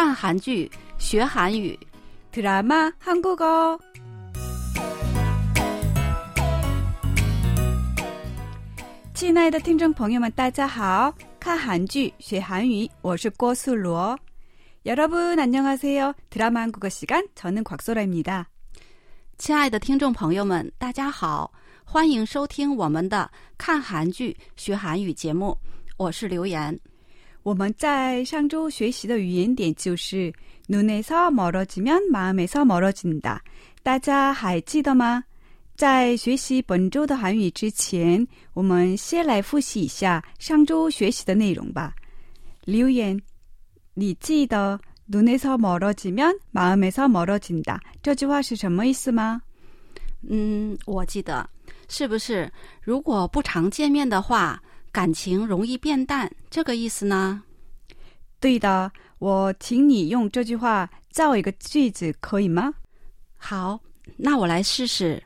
看韩剧学韩语， 드라마 한국어. 亲爱的听众朋友们，大家好！看韩剧学韩语，我是郭素罗。여러분안녕하세요。 드라마 한국어 시간， 저는 곽소라입니다。 亲爱的听众朋友们，大家好，欢迎收听我们的看韩剧学韩语节目，我是刘岩。 我们在上周学习的语言点就是눈에서멀어지면마음에서멀어진다。大家还记得吗？在学习本周的韩语之前，我们先来复习一下上周学习的内容吧。留言，你记得눈에서멀어지면마음에서멀어진다这句话是什么意思吗？嗯，我记得，是不是如果不常见面的话， 感情容易变淡，这个意思呢？对的，我请你用这句话造一个句子，可以吗？好，那我来试试。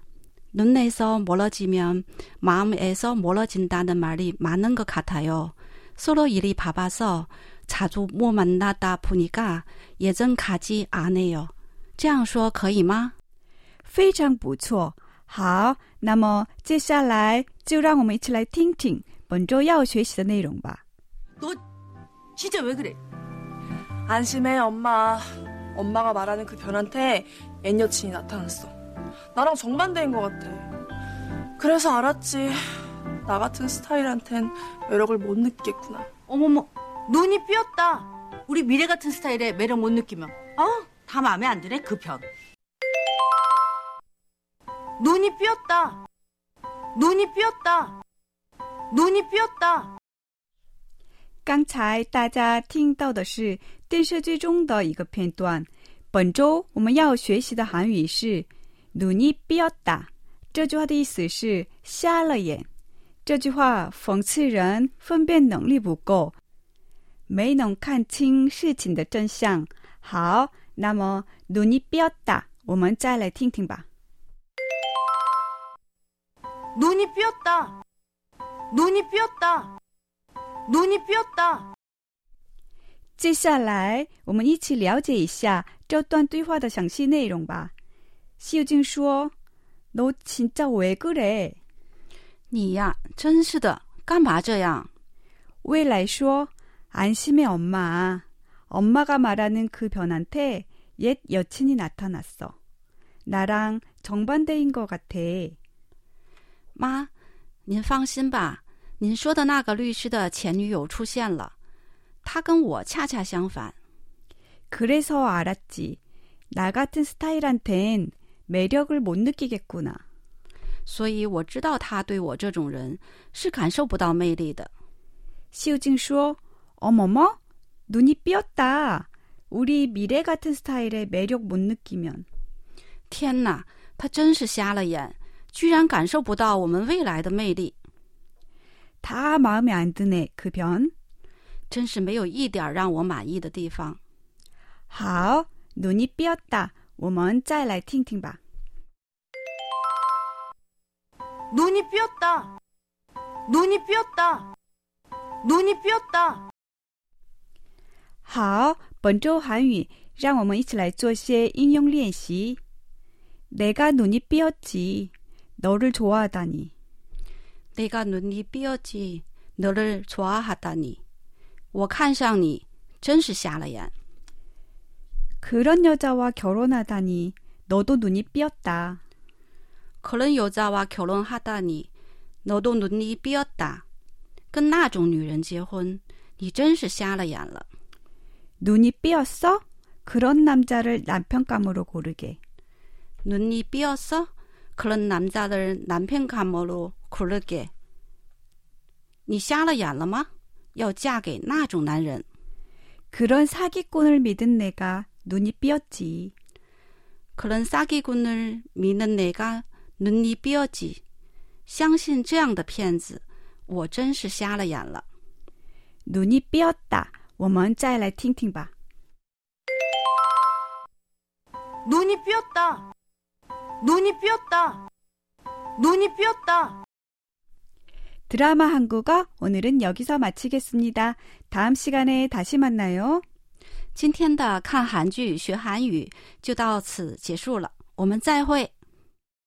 눈에서멀어지면마음에서멀어진다는말이맞는것같아요。 서로일이바빠서자주못만나다보니까예전같지않아요。 这样说可以吗？非常不错。好，那么接下来就让我们一起来听听 本周要学习的内容吧。 너 진짜 왜 그래? 안심해 엄마 엄마가 말하는 그 변한테 옛 여친이 나타났어 나랑 정반대인 것 같아 그래서 알았지 나 같은 스타일한텐 매력을 못 느끼겠구나 어머머, 눈이 삐었다. 우리 미래 같은 스타일에 매력 못 느끼면, 어? 다 마음에 안 드네, 그 편. 눈이 삐었다. 눈이 삐었다. 눈이 삐었다. 刚才大家听到的是电视剧中的一个片段。本周我们要学习的韩语是“눈이삐었다”。这句话的意思是瞎了眼。这句话讽刺人分辨能力不够，没能看清事情的真相。好，那么“눈이삐었다”，我们再来听听吧。 눈이 삐었다. 눈이 삐었다. 눈이 삐었다. 接下来，我们一起了解一下这段对话的详细内容吧。西游静说：“너진짜왜그래？” 你呀，真是的，干嘛这样？未来说：“안심해엄마。 엄마가 말하는 그 변한테 옛 여친이 나타났어. 나랑 정반대인 것 같아.妈，您放心吧， 您说的那个律师的前女友出现了，她跟我恰恰相反。 그래서알았지. 나 같은 스타일한텐 매력을 못 느끼겠구나.所以我知道他对我这种人是感受不到魅力的。 시우징说：“어머머, 눈이 삐었다. 우리 미래 같은 스타일의 매력 못 느끼면.天哪，他真是瞎了眼，居然感受不到我们未来的魅力， 다 마음에 안 드네, 그 변. 真是没有一点让我满意的地方。好，눈이삐었다.我们再来听听吧。 눈이 삐었다. 눈이 삐었다. 눈이 삐었다. 好，本周韩语，让我们一起来做些应用练习。내가눈이삐었지너를좋아하다니 내가눈이삐었지너를좋아하다니，我看上你真是瞎了眼。 그런여자와결혼하다니너도눈이삐었다。 可能여자와결혼하다니너도눈이삐었다。 跟那种女人结婚，你真是瞎了眼了。 눈이삐었어그런남자를남편감으로고르게 눈이삐었어그런남자를남편감으로 고르게。 你瞎了眼了吗？要嫁给那种男人。 그런사기꾼을믿은내가눈이삐었지 그런사기꾼을믿는내가눈이삐었지。 相信这样的骗子，我真是瞎了眼了。 눈이삐었다。我们再来听听吧。 눈이 삐었다. 눈이 삐었다. 눈이 삐었다. 드라마 한국어 오늘은 여기서 마치겠습니다. 다음 시간에 다시 만나요. 今天的看韩剧学韩语就到此结束了，我们再会。